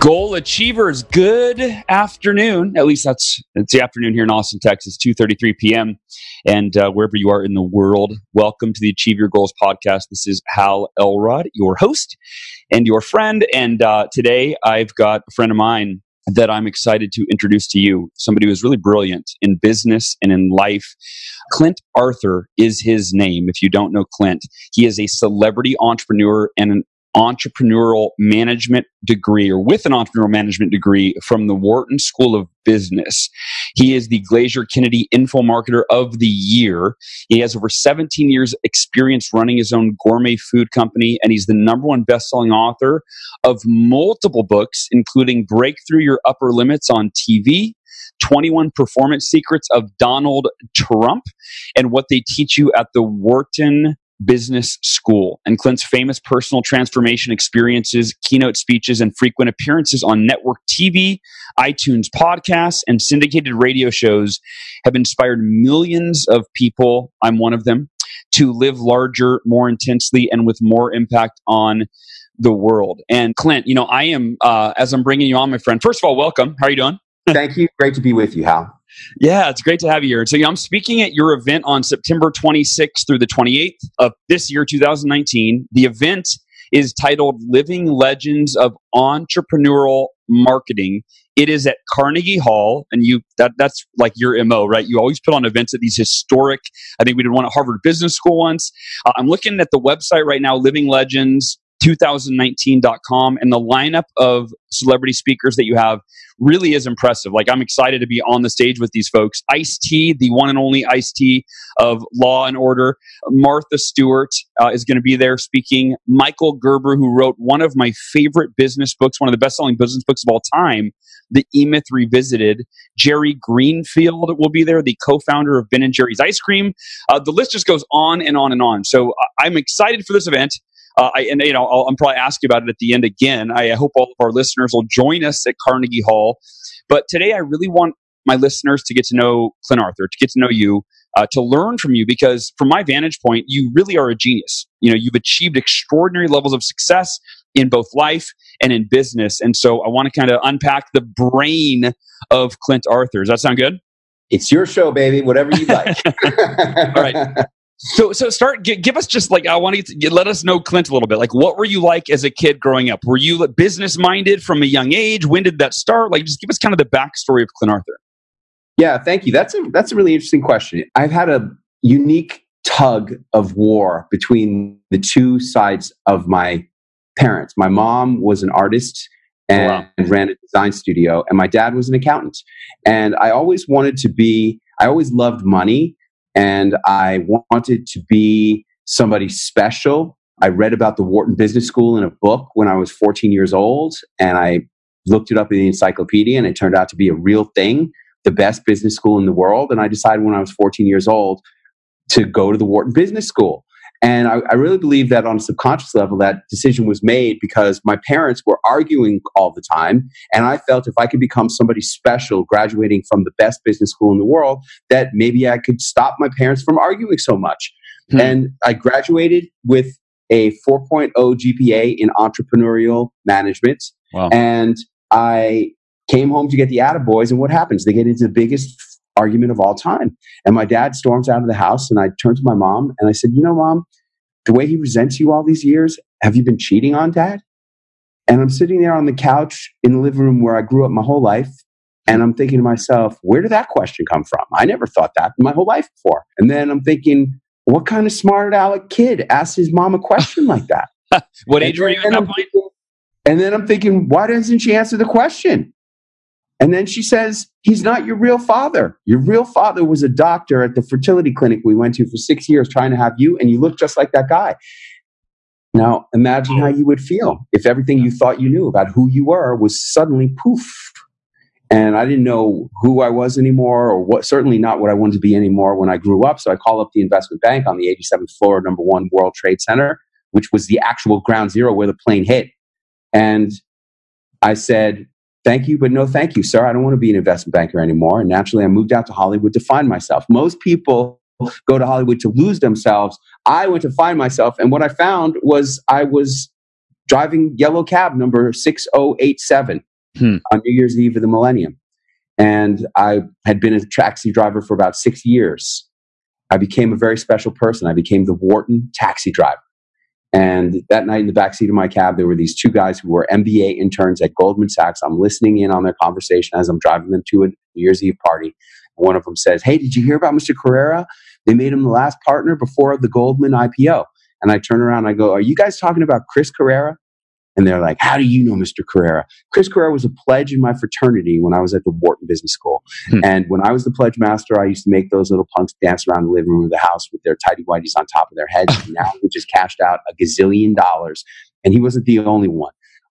Goal achievers, good afternoon. At least that's it's the afternoon here in Austin, Texas, two thirty three p.m. And uh, wherever you are in the world, welcome to the Achieve Your Goals podcast. This is Hal Elrod, your host and your friend. And uh, today I've got a friend of mine that I'm excited to introduce to you. Somebody who is really brilliant in business and in life. Clint Arthur is his name. If you don't know Clint, he is a celebrity entrepreneur and an entrepreneurial management degree or with an entrepreneurial management degree from the Wharton School of Business. He is the Glazer Kennedy Info Marketer of the Year. He has over 17 years experience running his own gourmet food company and he's the number one best-selling author of multiple books including Breakthrough Your Upper Limits on TV, 21 Performance Secrets of Donald Trump and what they teach you at the Wharton Business School. And Clint's famous personal transformation experiences, keynote speeches, and frequent appearances on network TV, iTunes podcasts, and syndicated radio shows have inspired millions of people. I'm one of them to live larger, more intensely, and with more impact on the world. And Clint, you know, I am, uh, as I'm bringing you on, my friend, first of all, welcome. How are you doing? Thank you. Great to be with you, Hal. Yeah, it's great to have you here. So, yeah, I'm speaking at your event on September 26th through the 28th of this year, 2019. The event is titled Living Legends of Entrepreneurial Marketing. It is at Carnegie Hall, and you that that's like your mo, right? You always put on events at these historic. I think we did one at Harvard Business School once. Uh, I'm looking at the website right now, Living Legends 2019.com and the lineup of celebrity speakers that you have really is impressive. Like I'm excited to be on the stage with these folks. Ice T, the one and only Ice T of Law and Order. Martha Stewart uh, is going to be there speaking. Michael Gerber, who wrote one of my favorite business books, one of the best-selling business books of all time, The E Myth Revisited. Jerry Greenfield will be there, the co-founder of Ben and Jerry's Ice Cream. Uh, the list just goes on and on and on. So I'm excited for this event. Uh, I, and you know, I'll, I'm probably ask you about it at the end again. I hope all of our listeners will join us at Carnegie Hall. But today, I really want my listeners to get to know Clint Arthur, to get to know you, uh, to learn from you, because from my vantage point, you really are a genius. You know, you've achieved extraordinary levels of success in both life and in business. And so, I want to kind of unpack the brain of Clint Arthur. Does that sound good? It's your show, baby. Whatever you like. all right. So, so start. Give, us just like I want to get, let us know Clint a little bit. Like, what were you like as a kid growing up? Were you business minded from a young age? When did that start? Like, just give us kind of the backstory of Clint Arthur. Yeah, thank you. That's a that's a really interesting question. I've had a unique tug of war between the two sides of my parents. My mom was an artist oh, and wow. ran a design studio, and my dad was an accountant. And I always wanted to be. I always loved money and I wanted to be somebody special. I read about the Wharton Business School in a book when I was 14 years old, and I looked it up in the encyclopedia, and it turned out to be a real thing, the best business school in the world. And I decided when I was 14 years old to go to the Wharton Business School. And I, I, really believe that on a subconscious level, that decision was made because my parents were arguing all the time. And I felt if I could become somebody special, graduating from the best business school in the world, that maybe I could stop my parents from arguing so much. Hmm. And I graduated with a 4.0 GPA in entrepreneurial management. Wow. And I came home to get the attaboys. And what happens? They get into the biggest argument of all time. And my dad storms out of the house, and I turned to my mom and I said, You know, mom, the way he resents you all these years, have you been cheating on dad? And I'm sitting there on the couch in the living room where I grew up my whole life. And I'm thinking to myself, where did that question come from? I never thought that in my whole life before. And then I'm thinking, what kind of smart aleck kid asks his mom a question like that? what age were you at that point? and then I'm thinking, why doesn't she answer the question? And then she says, He's not your real father. Your real father was a doctor at the fertility clinic we went to for six years trying to have you, and you look just like that guy. Now, imagine how mm-hmm. you would feel if everything you thought you knew about who you were was suddenly poof. And I didn't know who I was anymore, or what, certainly not what I wanted to be anymore when I grew up. So I call up the investment bank on the 87th floor, number one World Trade Center, which was the actual ground zero where the plane hit. And I said, Thank you, but no thank you, sir. I don't want to be an investment banker anymore. And naturally, I moved out to Hollywood to find myself. Most people go to Hollywood to lose themselves. I went to find myself. And what I found was I was driving yellow cab number 6087 hmm. on New Year's Eve of the millennium. And I had been a taxi driver for about six years. I became a very special person. I became the Wharton taxi driver. And that night in the backseat of my cab, there were these two guys who were MBA interns at Goldman Sachs. I'm listening in on their conversation as I'm driving them to a New Year's Eve party. One of them says, Hey, did you hear about Mr. Carrera? They made him the last partner before the Goldman IPO. And I turn around and I go, Are you guys talking about Chris Carrera? And they're like, How do you know Mr. Carrera? Chris Carrera was a pledge in my fraternity when I was at the Wharton Business School. Hmm. And when I was the pledge master, I used to make those little punks dance around the living room of the house with their tidy whities on top of their heads. and now we just cashed out a gazillion dollars. And he wasn't the only one.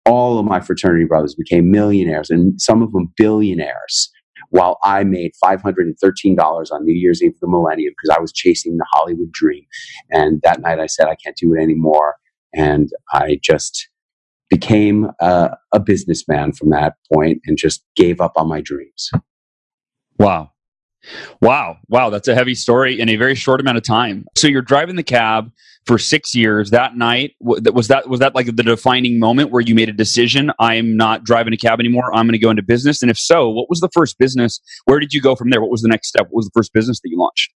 All of my fraternity brothers became millionaires and some of them billionaires while I made $513 on New Year's Eve of the millennium because I was chasing the Hollywood dream. And that night I said, I can't do it anymore. And I just became a, a businessman from that point and just gave up on my dreams. Wow. Wow. Wow. That's a heavy story in a very short amount of time. So you're driving the cab for six years. That night, was that, was that like the defining moment where you made a decision? I'm not driving a cab anymore. I'm going to go into business. And if so, what was the first business? Where did you go from there? What was the next step? What was the first business that you launched?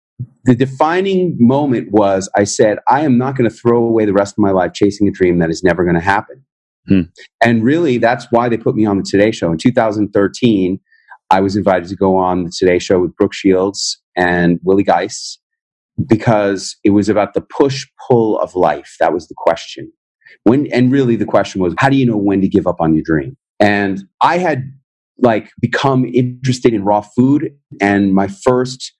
The defining moment was I said, I am not going to throw away the rest of my life chasing a dream that is never going to happen. Hmm. And really, that's why they put me on the Today Show. In 2013, I was invited to go on the Today Show with Brooke Shields and Willie Geist because it was about the push pull of life. That was the question. When and really the question was, how do you know when to give up on your dream? And I had like become interested in raw food, and my first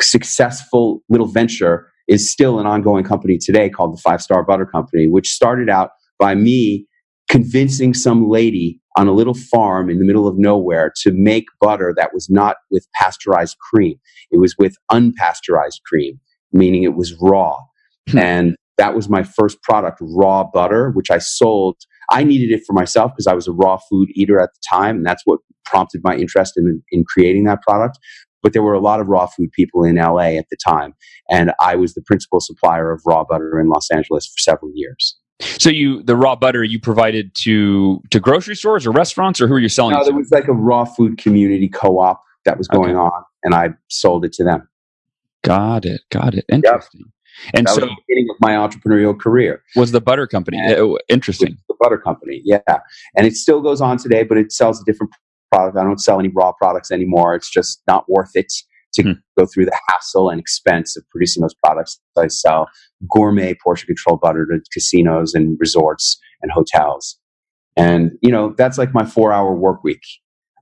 successful little venture is still an ongoing company today called the Five Star Butter Company, which started out by me convincing some lady on a little farm in the middle of nowhere to make butter that was not with pasteurized cream. It was with unpasteurized cream, meaning it was raw. Hmm. and that was my first product, raw butter, which I sold. I needed it for myself because I was a raw food eater at the time, and that's what prompted my interest in, in creating that product. But there were a lot of raw food people in LA at the time, and I was the principal supplier of raw butter in Los Angeles for several years. So you the raw butter you provided to to grocery stores or restaurants or who are you selling? No, there was like a raw food community co-op that was going okay. on, and I sold it to them. Got it. Got it. Interesting. Yep. And that so, was the beginning of my entrepreneurial career was the butter company. And eh, Interesting. The butter company, yeah, and it still goes on today, but it sells a different product. I don't sell any raw products anymore. It's just not worth it to hmm. go through the hassle and expense of producing those products. I sell gourmet portion control butter to casinos and resorts and hotels. And, you know, that's like my four hour work week.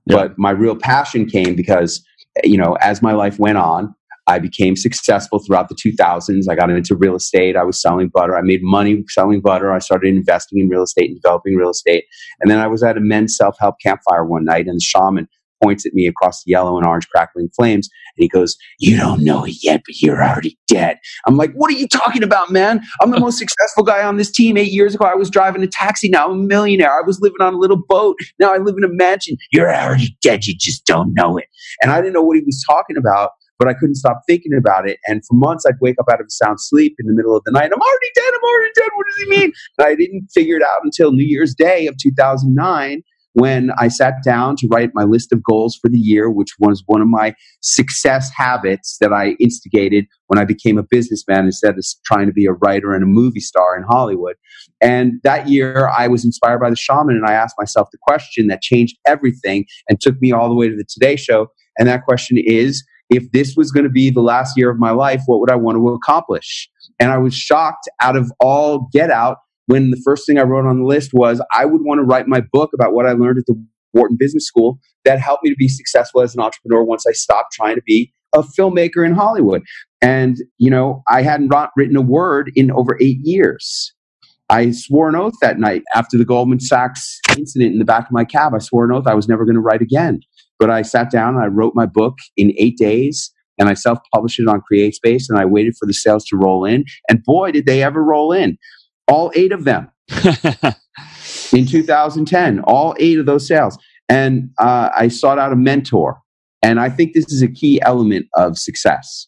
Yeah. But my real passion came because, you know, as my life went on, I became successful throughout the 2000s. I got into real estate. I was selling butter. I made money selling butter. I started investing in real estate and developing real estate. And then I was at a men's self help campfire one night, and the shaman points at me across the yellow and orange crackling flames. And he goes, You don't know it yet, but you're already dead. I'm like, What are you talking about, man? I'm the most successful guy on this team. Eight years ago, I was driving a taxi. Now I'm a millionaire. I was living on a little boat. Now I live in a mansion. You're already dead. You just don't know it. And I didn't know what he was talking about but I couldn't stop thinking about it. And for months, I'd wake up out of a sound sleep in the middle of the night. I'm already dead. I'm already dead. What does he mean? And I didn't figure it out until New Year's Day of 2009 when I sat down to write my list of goals for the year, which was one of my success habits that I instigated when I became a businessman instead of trying to be a writer and a movie star in Hollywood. And that year, I was inspired by the shaman, and I asked myself the question that changed everything and took me all the way to the Today Show. And that question is if this was going to be the last year of my life, what would I want to accomplish? And I was shocked out of all get out when the first thing I wrote on the list was I would want to write my book about what I learned at the Wharton Business School that helped me to be successful as an entrepreneur once I stopped trying to be a filmmaker in Hollywood. And, you know, I hadn't written a word in over eight years. I swore an oath that night after the Goldman Sachs incident in the back of my cab. I swore an oath I was never going to write again. But I sat down and I wrote my book in eight days and I self published it on CreateSpace and I waited for the sales to roll in. And boy, did they ever roll in. All eight of them in 2010, all eight of those sales. And uh, I sought out a mentor. And I think this is a key element of success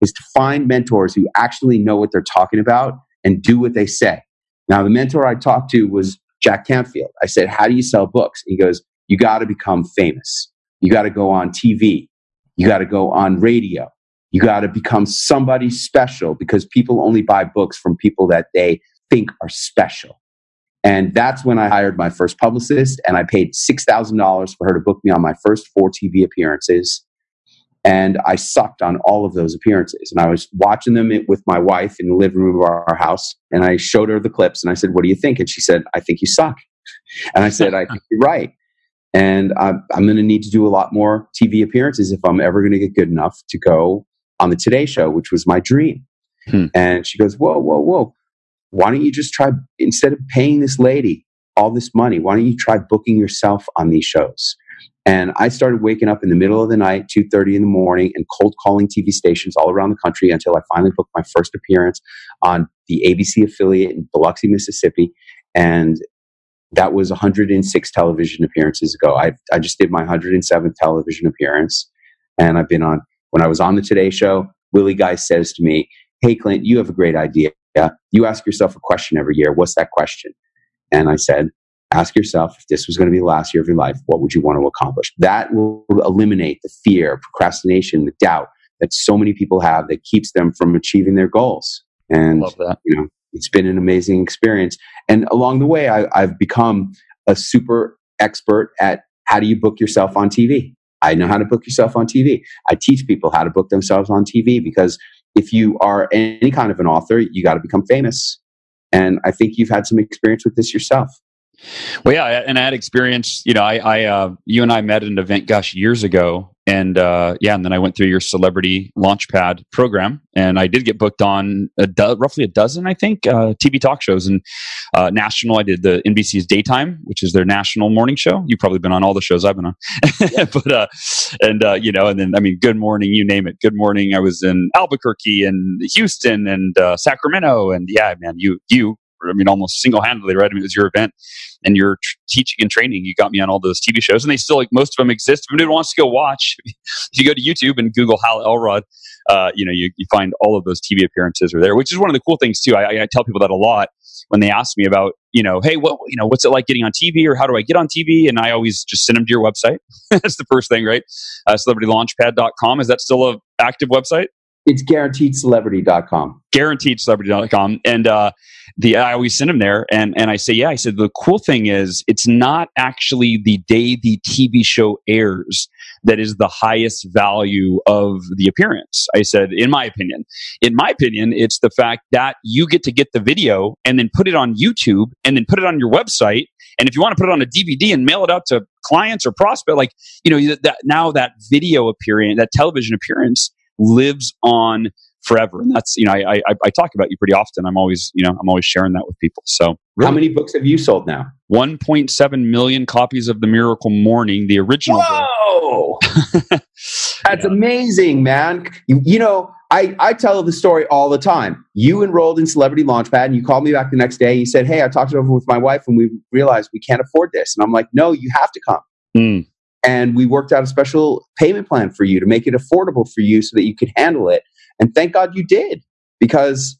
is to find mentors who actually know what they're talking about and do what they say. Now, the mentor I talked to was Jack Canfield. I said, How do you sell books? He goes, You got to become famous. You got to go on TV. You got to go on radio. You got to become somebody special because people only buy books from people that they think are special. And that's when I hired my first publicist and I paid $6,000 for her to book me on my first four TV appearances. And I sucked on all of those appearances. And I was watching them with my wife in the living room of our house. And I showed her the clips and I said, What do you think? And she said, I think you suck. And I said, I think you're right. And I'm, I'm going to need to do a lot more TV appearances if I'm ever going to get good enough to go on the Today Show, which was my dream. Hmm. And she goes, Whoa, whoa, whoa. Why don't you just try, instead of paying this lady all this money, why don't you try booking yourself on these shows? And I started waking up in the middle of the night, 2.30 in the morning, and cold calling TV stations all around the country until I finally booked my first appearance on the ABC affiliate in Biloxi, Mississippi. And that was 106 television appearances ago. I, I just did my 107th television appearance. And I've been on, when I was on the Today Show, Willie Geist says to me, Hey, Clint, you have a great idea. You ask yourself a question every year. What's that question? And I said, ask yourself if this was going to be the last year of your life, what would you want to accomplish? That will eliminate the fear, procrastination, the doubt that so many people have that keeps them from achieving their goals. And you know, it's been an amazing experience. And along the way, I, I've become a super expert at how do you book yourself on TV. I know how to book yourself on TV. I teach people how to book themselves on TV because if you are any kind of an author, you got to become famous. And I think you've had some experience with this yourself. Well, yeah, and I had experience. You know, I, I uh, you and I met at an event, gosh, years ago, and uh, yeah, and then I went through your celebrity launchpad program, and I did get booked on a do- roughly a dozen, I think, uh, TV talk shows. And uh, national, I did the NBC's Daytime, which is their national morning show. You've probably been on all the shows I've been on, but uh, and uh, you know, and then I mean, Good Morning, you name it. Good Morning, I was in Albuquerque and Houston and uh, Sacramento, and yeah, man, you you I mean, almost single handedly, right? I mean, it was your event and your teaching and training. You got me on all those TV shows, and they still like most of them exist. If anyone wants to go watch, if you go to YouTube and Google Hal Elrod, uh, you know, you, you find all of those TV appearances are there, which is one of the cool things too. I, I tell people that a lot when they ask me about, you know, hey, what, you know, what's it like getting on TV or how do I get on TV? And I always just send them to your website. That's the first thing, right? Uh, celebritylaunchpad.com. Is that still a active website? It's guaranteedcelebrity.com. Guaranteedcelebrity.com. And uh, the I always send them there, and and I say, yeah. I said the cool thing is it's not actually the day the TV show airs that is the highest value of the appearance. I said, in my opinion, in my opinion, it's the fact that you get to get the video and then put it on YouTube and then put it on your website. And if you want to put it on a DVD and mail it out to clients or prospect, like you know that now that video appearance, that television appearance lives on forever. And that's, you know, I, I, I, talk about you pretty often. I'm always, you know, I'm always sharing that with people. So really, how many books have you sold now? 1.7 million copies of the miracle morning, the original. Whoa! that's yeah. amazing, man. You, you know, I, I tell the story all the time. You enrolled in Celebrity Launchpad and you called me back the next day. And you said, Hey, I talked it over with my wife and we realized we can't afford this. And I'm like, No, you have to come. Mm. And we worked out a special payment plan for you to make it affordable for you so that you could handle it. And thank God you did because.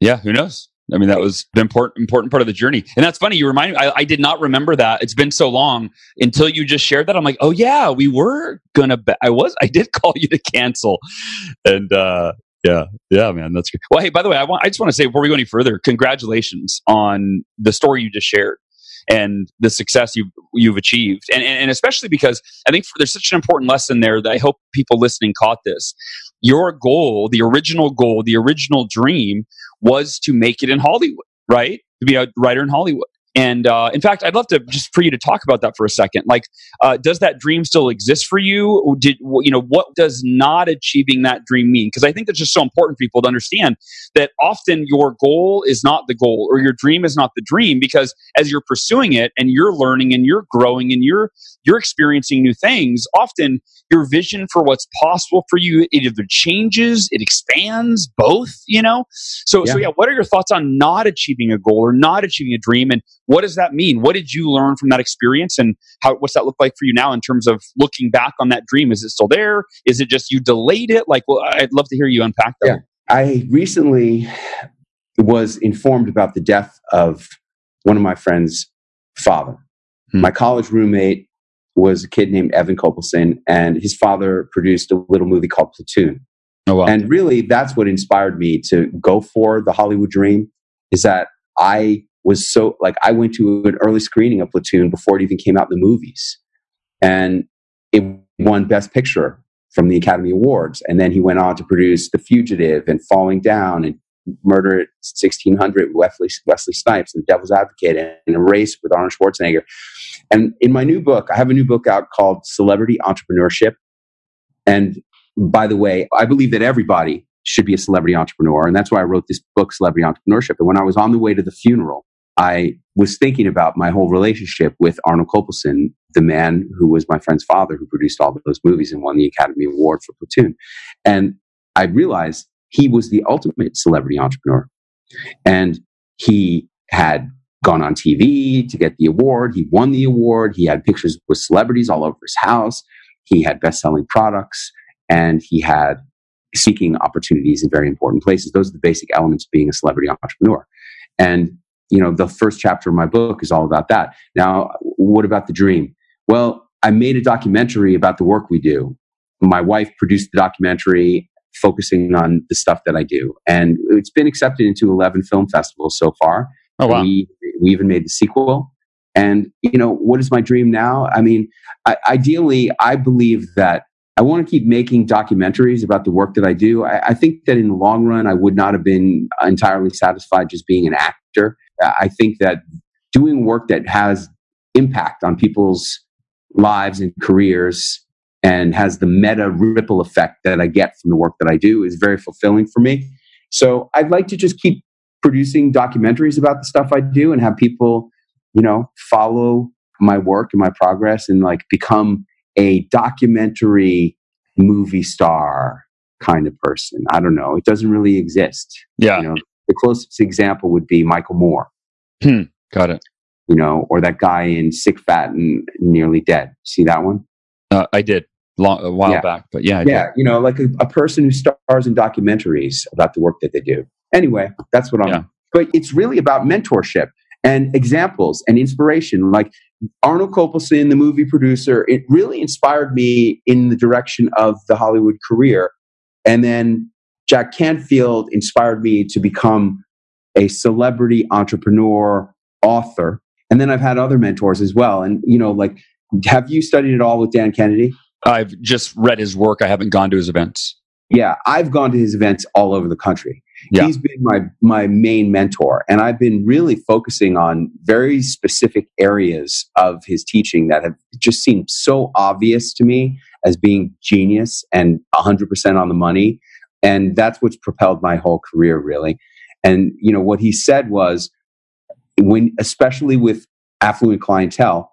Yeah, who knows? I mean, that was the important important part of the journey. And that's funny. You remind me. I, I, did not remember that. It's been so long until you just shared that. I'm like, oh yeah, we were gonna. Be- I was. I did call you to cancel, and uh, yeah, yeah, man, that's good. Well, hey, by the way, I want. I just want to say before we go any further, congratulations on the story you just shared and the success you've you've achieved, and and, and especially because I think for, there's such an important lesson there that I hope people listening caught this your goal, the original goal, the original dream was to make it in Hollywood, right? To be a writer in Hollywood. And uh, in fact, I'd love to just for you to talk about that for a second. Like, uh, does that dream still exist for you? Did you know what does not achieving that dream mean? Because I think that's just so important for people to understand that often your goal is not the goal or your dream is not the dream because as you're pursuing it and you're learning and you're growing and you're you're experiencing new things, often your vision for what's possible for you it either changes, it expands, both. You know. So yeah. so yeah, what are your thoughts on not achieving a goal or not achieving a dream and what does that mean? What did you learn from that experience, and how what's that look like for you now in terms of looking back on that dream? Is it still there? Is it just you delayed it? Like, well, I'd love to hear you unpack that. Yeah. I recently was informed about the death of one of my friend's father. Hmm. My college roommate was a kid named Evan Kopelson, and his father produced a little movie called Platoon. Oh, wow. And really, that's what inspired me to go for the Hollywood dream. Is that I was so like I went to an early screening of Platoon before it even came out in the movies, and it won Best Picture from the Academy Awards. And then he went on to produce The Fugitive and Falling Down and Murder at 1600 with Wesley, Wesley Snipes and The Devil's Advocate and Eraser with Arnold Schwarzenegger. And in my new book, I have a new book out called Celebrity Entrepreneurship. And by the way, I believe that everybody should be a celebrity entrepreneur. And that's why I wrote this book, Celebrity Entrepreneurship. And when I was on the way to the funeral, I was thinking about my whole relationship with Arnold Kopelson, the man who was my friend's father, who produced all those movies and won the Academy Award for Platoon. And I realized he was the ultimate celebrity entrepreneur. And he had gone on TV to get the award. He won the award. He had pictures with celebrities all over his house. He had best selling products and he had seeking opportunities in very important places. Those are the basic elements of being a celebrity entrepreneur. And you know, the first chapter of my book is all about that. Now, what about the dream? Well, I made a documentary about the work we do. My wife produced the documentary focusing on the stuff that I do. And it's been accepted into 11 film festivals so far. Oh, wow. We, we even made the sequel. And, you know, what is my dream now? I mean, I, ideally, I believe that I want to keep making documentaries about the work that I do. I, I, think that in the long run, I would not have been entirely satisfied just being an actor. I think that doing work that has impact on people's lives and careers and has the meta ripple effect that I get from the work that I do is very fulfilling for me. So I'd like to just keep producing documentaries about the stuff I do and have people, you know, follow my work and my progress and like become a documentary movie star kind of person. I don't know. It doesn't really exist. Yeah. You know, the closest example would be Michael Moore. Hmm. Got it. You know, or that guy in Sick, Fat, and Nearly Dead. See that one? Uh, I did long, a while yeah. back, but yeah, I yeah. Did. You know, like a, a, person who stars in documentaries about the work that they do. Anyway, that's what I'm. Yeah. But it's really about mentorship and examples and inspiration. Like Arnold Kopelson, the movie producer, it really inspired me in the direction of the Hollywood career. And then Jack Canfield inspired me to become a celebrity entrepreneur, author. And then I've had other mentors as well. And, you know, like, have you studied at all with Dan Kennedy? I've just read his work. I haven't gone to his events. Yeah, I've gone to his events all over the country. Yeah. He's been my my main mentor and I've been really focusing on very specific areas of his teaching that have just seemed so obvious to me as being genius and 100% on the money and that's what's propelled my whole career really. And you know what he said was when especially with affluent clientele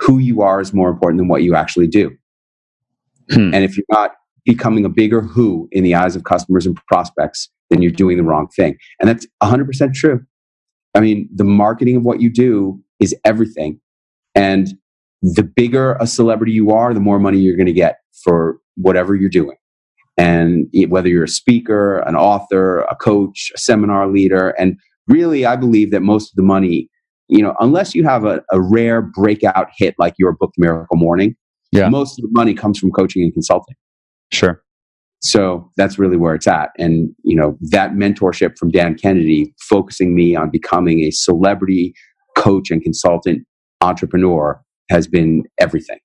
who you are is more important than what you actually do. Hmm. And if you're not becoming a bigger who in the eyes of customers and prospects, then you're doing the wrong thing. And that's 100% true. I mean, the marketing of what you do is everything. And the bigger a celebrity you are, the more money you're going to get for whatever you're doing. And whether you're a speaker, an author, a coach, a seminar leader, and really, I believe that most of the money, you know, unless you have a, a rare breakout hit like your book, Miracle Morning, yeah. most of the money comes from coaching and consulting. Sure. So that's really where it's at. And, you know, that mentorship from Dan Kennedy focusing me on becoming a celebrity coach and consultant entrepreneur has been everything.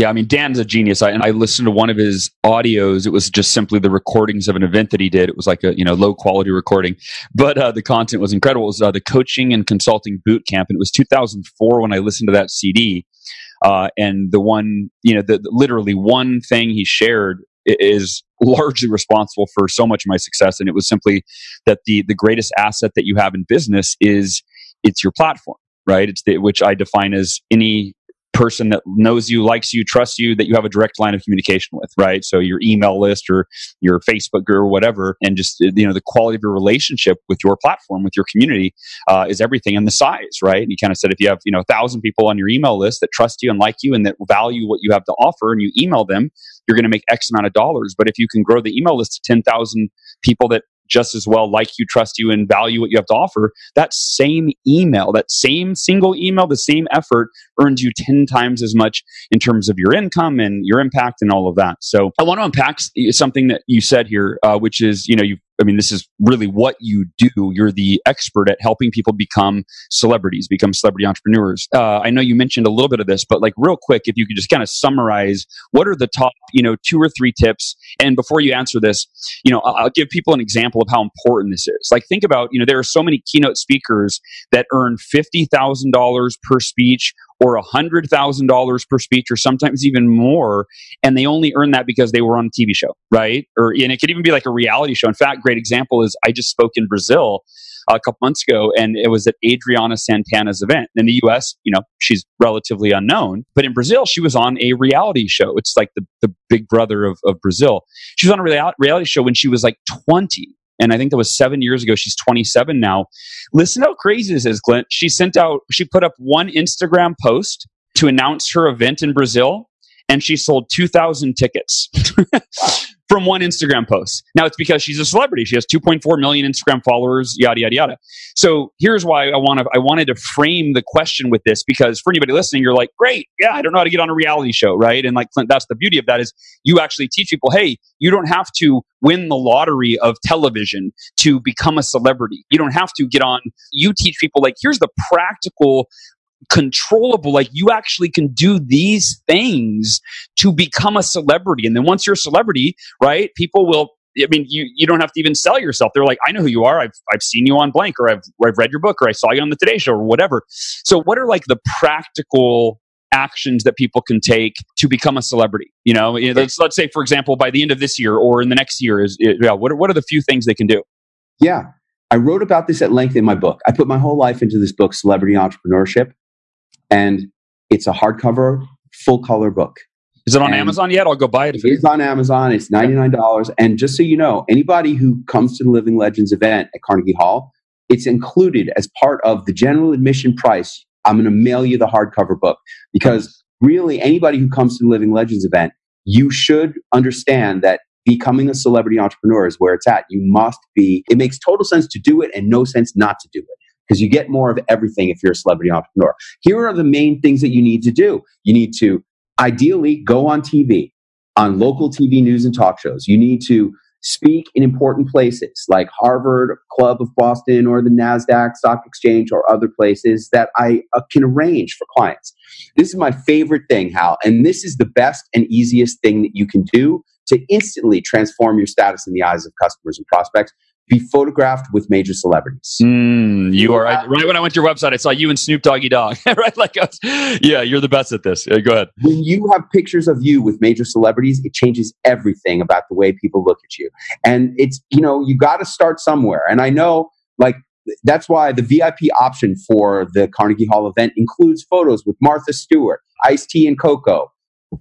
Yeah, I mean Dan's a genius. I, and I listened to one of his audios. It was just simply the recordings of an event that he did. It was like a you know low quality recording, but uh, the content was incredible. It was uh, the coaching and consulting boot camp, and it was 2004 when I listened to that CD. Uh, and the one you know the, the literally one thing he shared is largely responsible for so much of my success, and it was simply that the the greatest asset that you have in business is it's your platform right? It's the, which I define as any person that knows you, likes you, trusts you, that you have a direct line of communication with, right? So your email list or your Facebook group or whatever, and just you know the quality of your relationship with your platform, with your community, uh, is everything. And the size, right? And you kind of said if you have you know a thousand people on your email list that trust you and like you and that value what you have to offer, and you email them, you're going to make X amount of dollars. But if you can grow the email list to ten thousand people that just as well like you, trust you, and value what you have to offer, that same email, that same single email, the same effort earns you 10 times as much in terms of your income and your impact and all of that. So I want to unpack something that you said here, uh, which is, you know, you I mean, this is really what you do. You're the expert at helping people become celebrities, become celebrity entrepreneurs. Uh, I know you mentioned a little bit of this, but like real quick, if you could just kind of summarize what are the top, you know, two or three tips. And before you answer this, you know, I'll give people an example of how important this is. Like think about, you know, there are so many keynote speakers that earn $50,000 per speech or $100,000 per speech or sometimes even more. And they only earn that because they were on a TV show, right? Or, and it could even be like a reality show. In fact, great example is I just spoke in Brazil a couple months ago and it was at Adriana Santana's event. In the US, you know, she's relatively unknown, but in Brazil, she was on a reality show. It's like the, the big brother of, of Brazil. She was on a reality show when she was like 20 and I think that was seven years ago. She's 27 now. Listen how crazy this is, Clint. She sent out, she put up one Instagram post to announce her event in Brazil, and she sold 2,000 tickets. from one Instagram post. Now it's because she's a celebrity. She has 2.4 million Instagram followers, yada yada yada. So here's why I want to I wanted to frame the question with this because for anybody listening, you're like, great, yeah, I don't know how to get on a reality show, right? And like Clint, that's the beauty of that is you actually teach people, hey, you don't have to win the lottery of television to become a celebrity. You don't have to get on. You teach people like here's the practical controllable. Like you actually can do these things to become a celebrity. And then once you're a celebrity, right, people will I mean, you, you don't have to even sell yourself. They're like, I know who you are. I've, I've seen you on blank, or I've, I've read your book, or I saw you on the Today Show, or whatever. So, what are like the practical actions that people can take to become a celebrity? You know, let's, let's say, for example, by the end of this year or in the next year, is yeah, what are, what are the few things they can do? Yeah, I wrote about this at length in my book. I put my whole life into this book, Celebrity Entrepreneurship and it's a hardcover, full color book. Is it on and Amazon yet? I'll go buy it. If it is on Amazon. It's ninety nine dollars. And just so you know, anybody who comes to the Living Legends event at Carnegie Hall, it's included as part of the general admission price. I'm going to mail you the hardcover book because really anybody who comes to the Living Legends event, you should understand that becoming a celebrity entrepreneur is where it's at. You must be. It makes total sense to do it and no sense not to do it because you get more of everything if you're a celebrity entrepreneur. Here are the main things that you need to do. You need to ideally go on TV, on local TV news and talk shows. You need to speak in important places like Harvard Club of Boston or the NASDAQ Stock Exchange or other places that I uh, can arrange for clients. This is my favorite thing, Hal, and this is the best and easiest thing that you can do to instantly transform your status in the eyes of customers and prospects be photographed with major celebrities. Mm, you are right, right when I went to your website, I saw you and Snoop Doggy Dogg. right, like us. yeah, you're the best at this. go ahead. When you have pictures of you with major celebrities, it changes everything about the way people look at you. And it's you know you got to start somewhere. And I know like that's why the VIP option for the Carnegie Hall event includes photos with Martha Stewart, Ice T and Coco,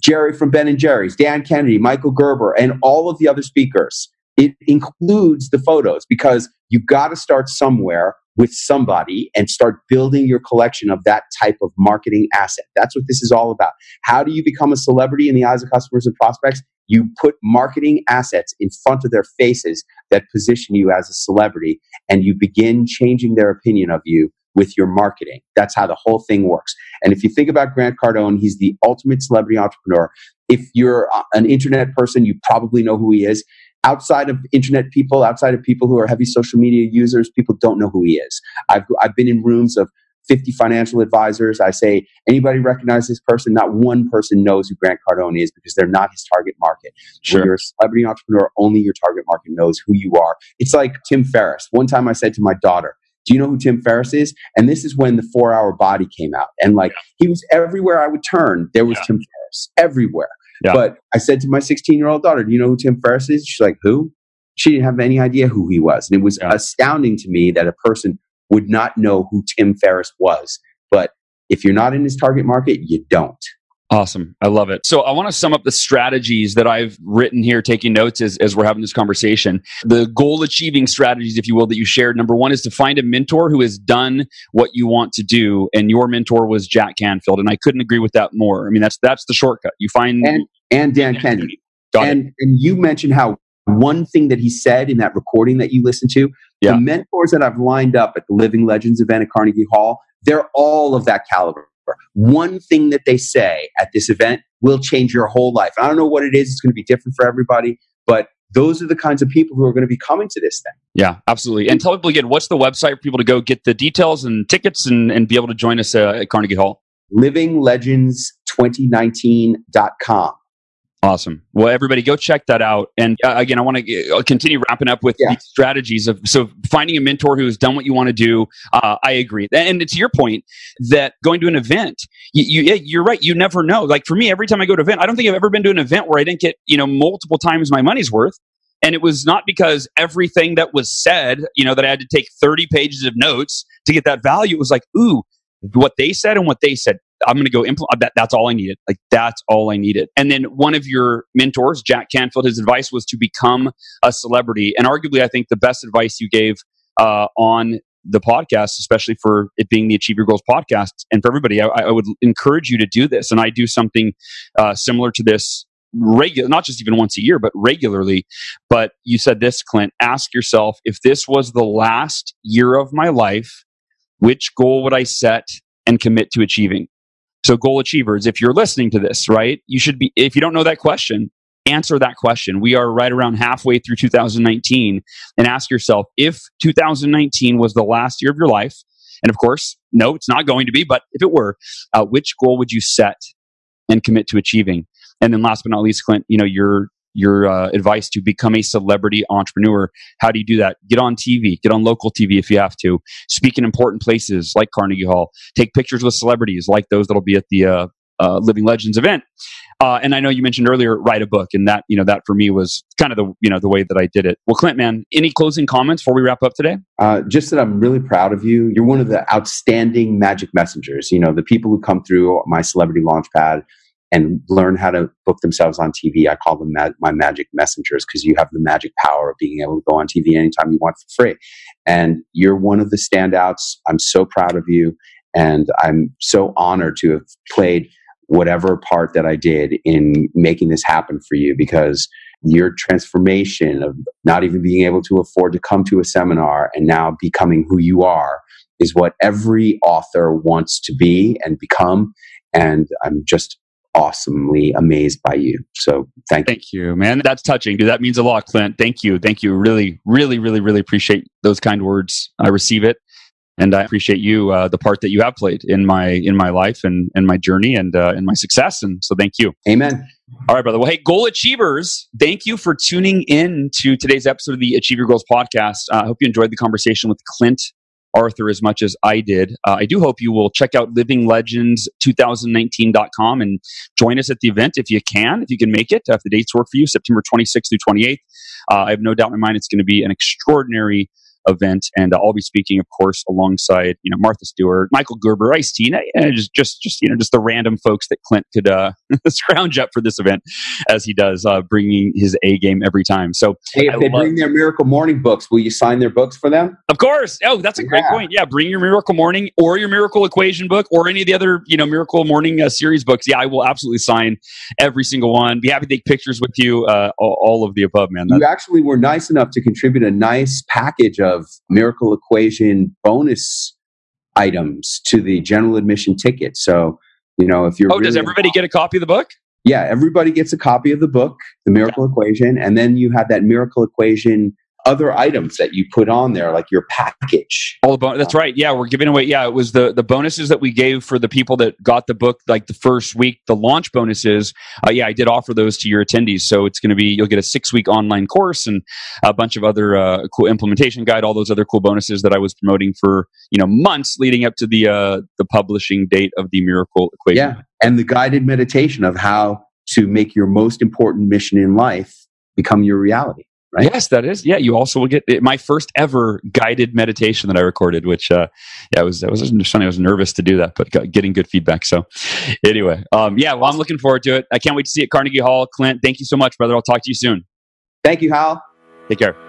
Jerry from Ben and Jerry's, Dan Kennedy, Michael Gerber, and all of the other speakers it includes the photos because you got to start somewhere with somebody and start building your collection of that type of marketing asset. That's what this is all about. How do you become a celebrity in the eyes of customers and prospects? You put marketing assets in front of their faces that position you as a celebrity and you begin changing their opinion of you with your marketing. That's how the whole thing works. And if you think about Grant Cardone, he's the ultimate celebrity entrepreneur. If you're uh, an internet person, you probably know who he is outside of internet people, outside of people who are heavy social media users, people don't know who he is. I've, I've been in rooms of 50 financial advisors. I say, anybody recognize this person? Not one person knows who Grant Cardone is because they're not his target market. Sure. When you're a celebrity entrepreneur, only your target market knows who you are. It's like Tim Ferriss. One time I said to my daughter, do you know who Tim Ferriss is? And this is when the four hour body came out. And like he was everywhere I would turn, there was Yeah. Tim Ferriss everywhere. Yeah. But I said to my 16 year old daughter, Do you know who Tim Ferriss is? She's like, Who? She didn't have any idea who he was. And it was Yeah. astounding to me that a person would not know who Tim Ferriss was. But if you're not in his target market, you don't. Awesome. I love it. So I want to sum up the strategies that I've written here, taking notes as, as we're having this conversation. The goal achieving strategies, if you will, that you shared. Number one is to find a mentor who has done what you want to do. And your mentor was Jack Canfield. And I couldn't agree with that more. I mean, that's, that's the shortcut. You find And and Dan Kennedy. It. and and you mentioned how one thing that he said in that recording that you listened to, Yeah. the mentors that I've lined up at the Living Legends event at Carnegie Hall, they're all of that caliber. One thing that they say at this event will change your whole life. I don't know what it is, it's going to be different for everybody, but those are the kinds of people who are going to be coming to this thing. Yeah, absolutely. And tell people again, what's the website for people to go get the details and tickets and, and be able to join us uh, at Carnegie Hall? livinglegends2019.com. Awesome. Well, everybody, go check that out. And uh, again, I want to uh, continue wrapping up with Yeah. strategies of so finding a mentor who has done what you want to do. Uh, I agree, and to your point that going to an event, you, you, you're right. You never know. Like for me, every time I go to an event, I don't think I've ever been to an event where I didn't get you know multiple times my money's worth. And it was not because everything that was said, you know, that I had to take 30 pages of notes to get that value. It was like, ooh, what they said and what they said. I'm going to go implement that. That's all I needed. Like that's all I needed. And then one of your mentors, Jack Canfield, his advice was to become a celebrity. And arguably, I think the best advice you gave uh, on the podcast, especially for it being the Achieve Your Goals podcast, and for everybody, I, I would encourage you to do this. And I do something uh, similar to this regular, not just even once a year, but regularly. But you said this, Clint. Ask yourself if this was the last year of my life, which goal would I set and commit to achieving? So, goal achievers, if you're listening to this, right, you should be, if you don't know that question, answer that question. We are right around halfway through 2019 and ask yourself if 2019 was the last year of your life, and of course, no, it's not going to be, but if it were, uh, which goal would you set and commit to achieving? And then last but not least, Clint, you know, your your uh, advice to become a celebrity entrepreneur. How do you do that? Get on TV, get on local TV if you have to. Speak in important places like Carnegie Hall. Take pictures with celebrities like those that'll be at the uh, uh, Living Legends event. Uh, and I know you mentioned earlier, write a book, and that you know that for me was kind of the you know the way that I did it. Well, Clint, man, any closing comments before we wrap up today? Uh, just that I'm really proud of you. You're one of the outstanding magic messengers. You know, the people who come through my celebrity launchpad and learn how to book themselves on TV. I call them my magic messengers because you have the magic power of being able to go on TV anytime you want for free. And you're one of the standouts. I'm so proud of you. And I'm so honored to have played whatever part that I did in making this happen for you because your transformation of not even being able to afford to come to a seminar and now becoming who you are is what every author wants to be and become. And I'm just awesomely amazed by you. So thank you. Thank you, man. That's touching, dude. That means a lot, Clint. Thank you. Thank you. Really, really, really, really appreciate those kind words. I receive it. And I appreciate you, uh, the part that you have played in my in my life and and my journey and uh, in my success. And so, thank you. Amen. All right, brother. Well, hey, goal achievers, thank you for tuning in to today's episode of the Achieve Your Goals podcast. Uh, I hope you enjoyed the conversation with Clint Arthur as much as I did. Uh, I do hope you will check out livinglegends2019.com and join us at the event if you can, if you can make it, uh, if the dates work for you, September 26th through 28th. Uh, I have no doubt in my mind it's going to be an extraordinary event, and uh, I'll be speaking, of course, alongside you know Martha Stewart, Michael Gerber, Ice T, and just just just you know just the random folks that Clint could uh, scrounge up for this event, as he does, uh, bringing his A game every time. So, Hey, if I they love- bring their Miracle Morning books, will you sign their books for them? of course, oh, that's a great Yeah. point. Yeah, bring your Miracle Morning or your Miracle Equation book or any of the other you know Miracle Morning uh, series books. Yeah, I will absolutely sign every single one. Be happy to take pictures with you. Uh, all, all of the above, man. You actually were nice enough to contribute a nice package of Of miracle Equation bonus items to the general admission ticket. So, you know, if you're oh, does really- everybody get a copy of the book? Yeah, everybody gets a copy of the book, The Miracle Equation, and then you have that Miracle Equation other items that you put on there, like your package. All the bon- that's right. Yeah, we're giving away. Yeah, it was the the bonuses that we gave for the people that got the book like the first week, the launch bonuses. Uh, yeah, I did offer those to your attendees. So it's going to be you'll get a six week online course and a bunch of other uh, cool implementation guide, all those other cool bonuses that I was promoting for you know months leading up to the uh, the publishing date of the Miracle Equation. Yeah, and the guided meditation of how to make your most important mission in life become your reality. Right? Yes, that is. Yeah, you also will get my first ever guided meditation that I recorded, which uh, yeah, it was that was funny. I was nervous to do that, but getting good feedback. So anyway, um, yeah, well, I'm looking forward to it. I can't wait to see it Carnegie Hall. Clint, thank you so much, brother. I'll talk to you soon. Thank you, Hal. Take care.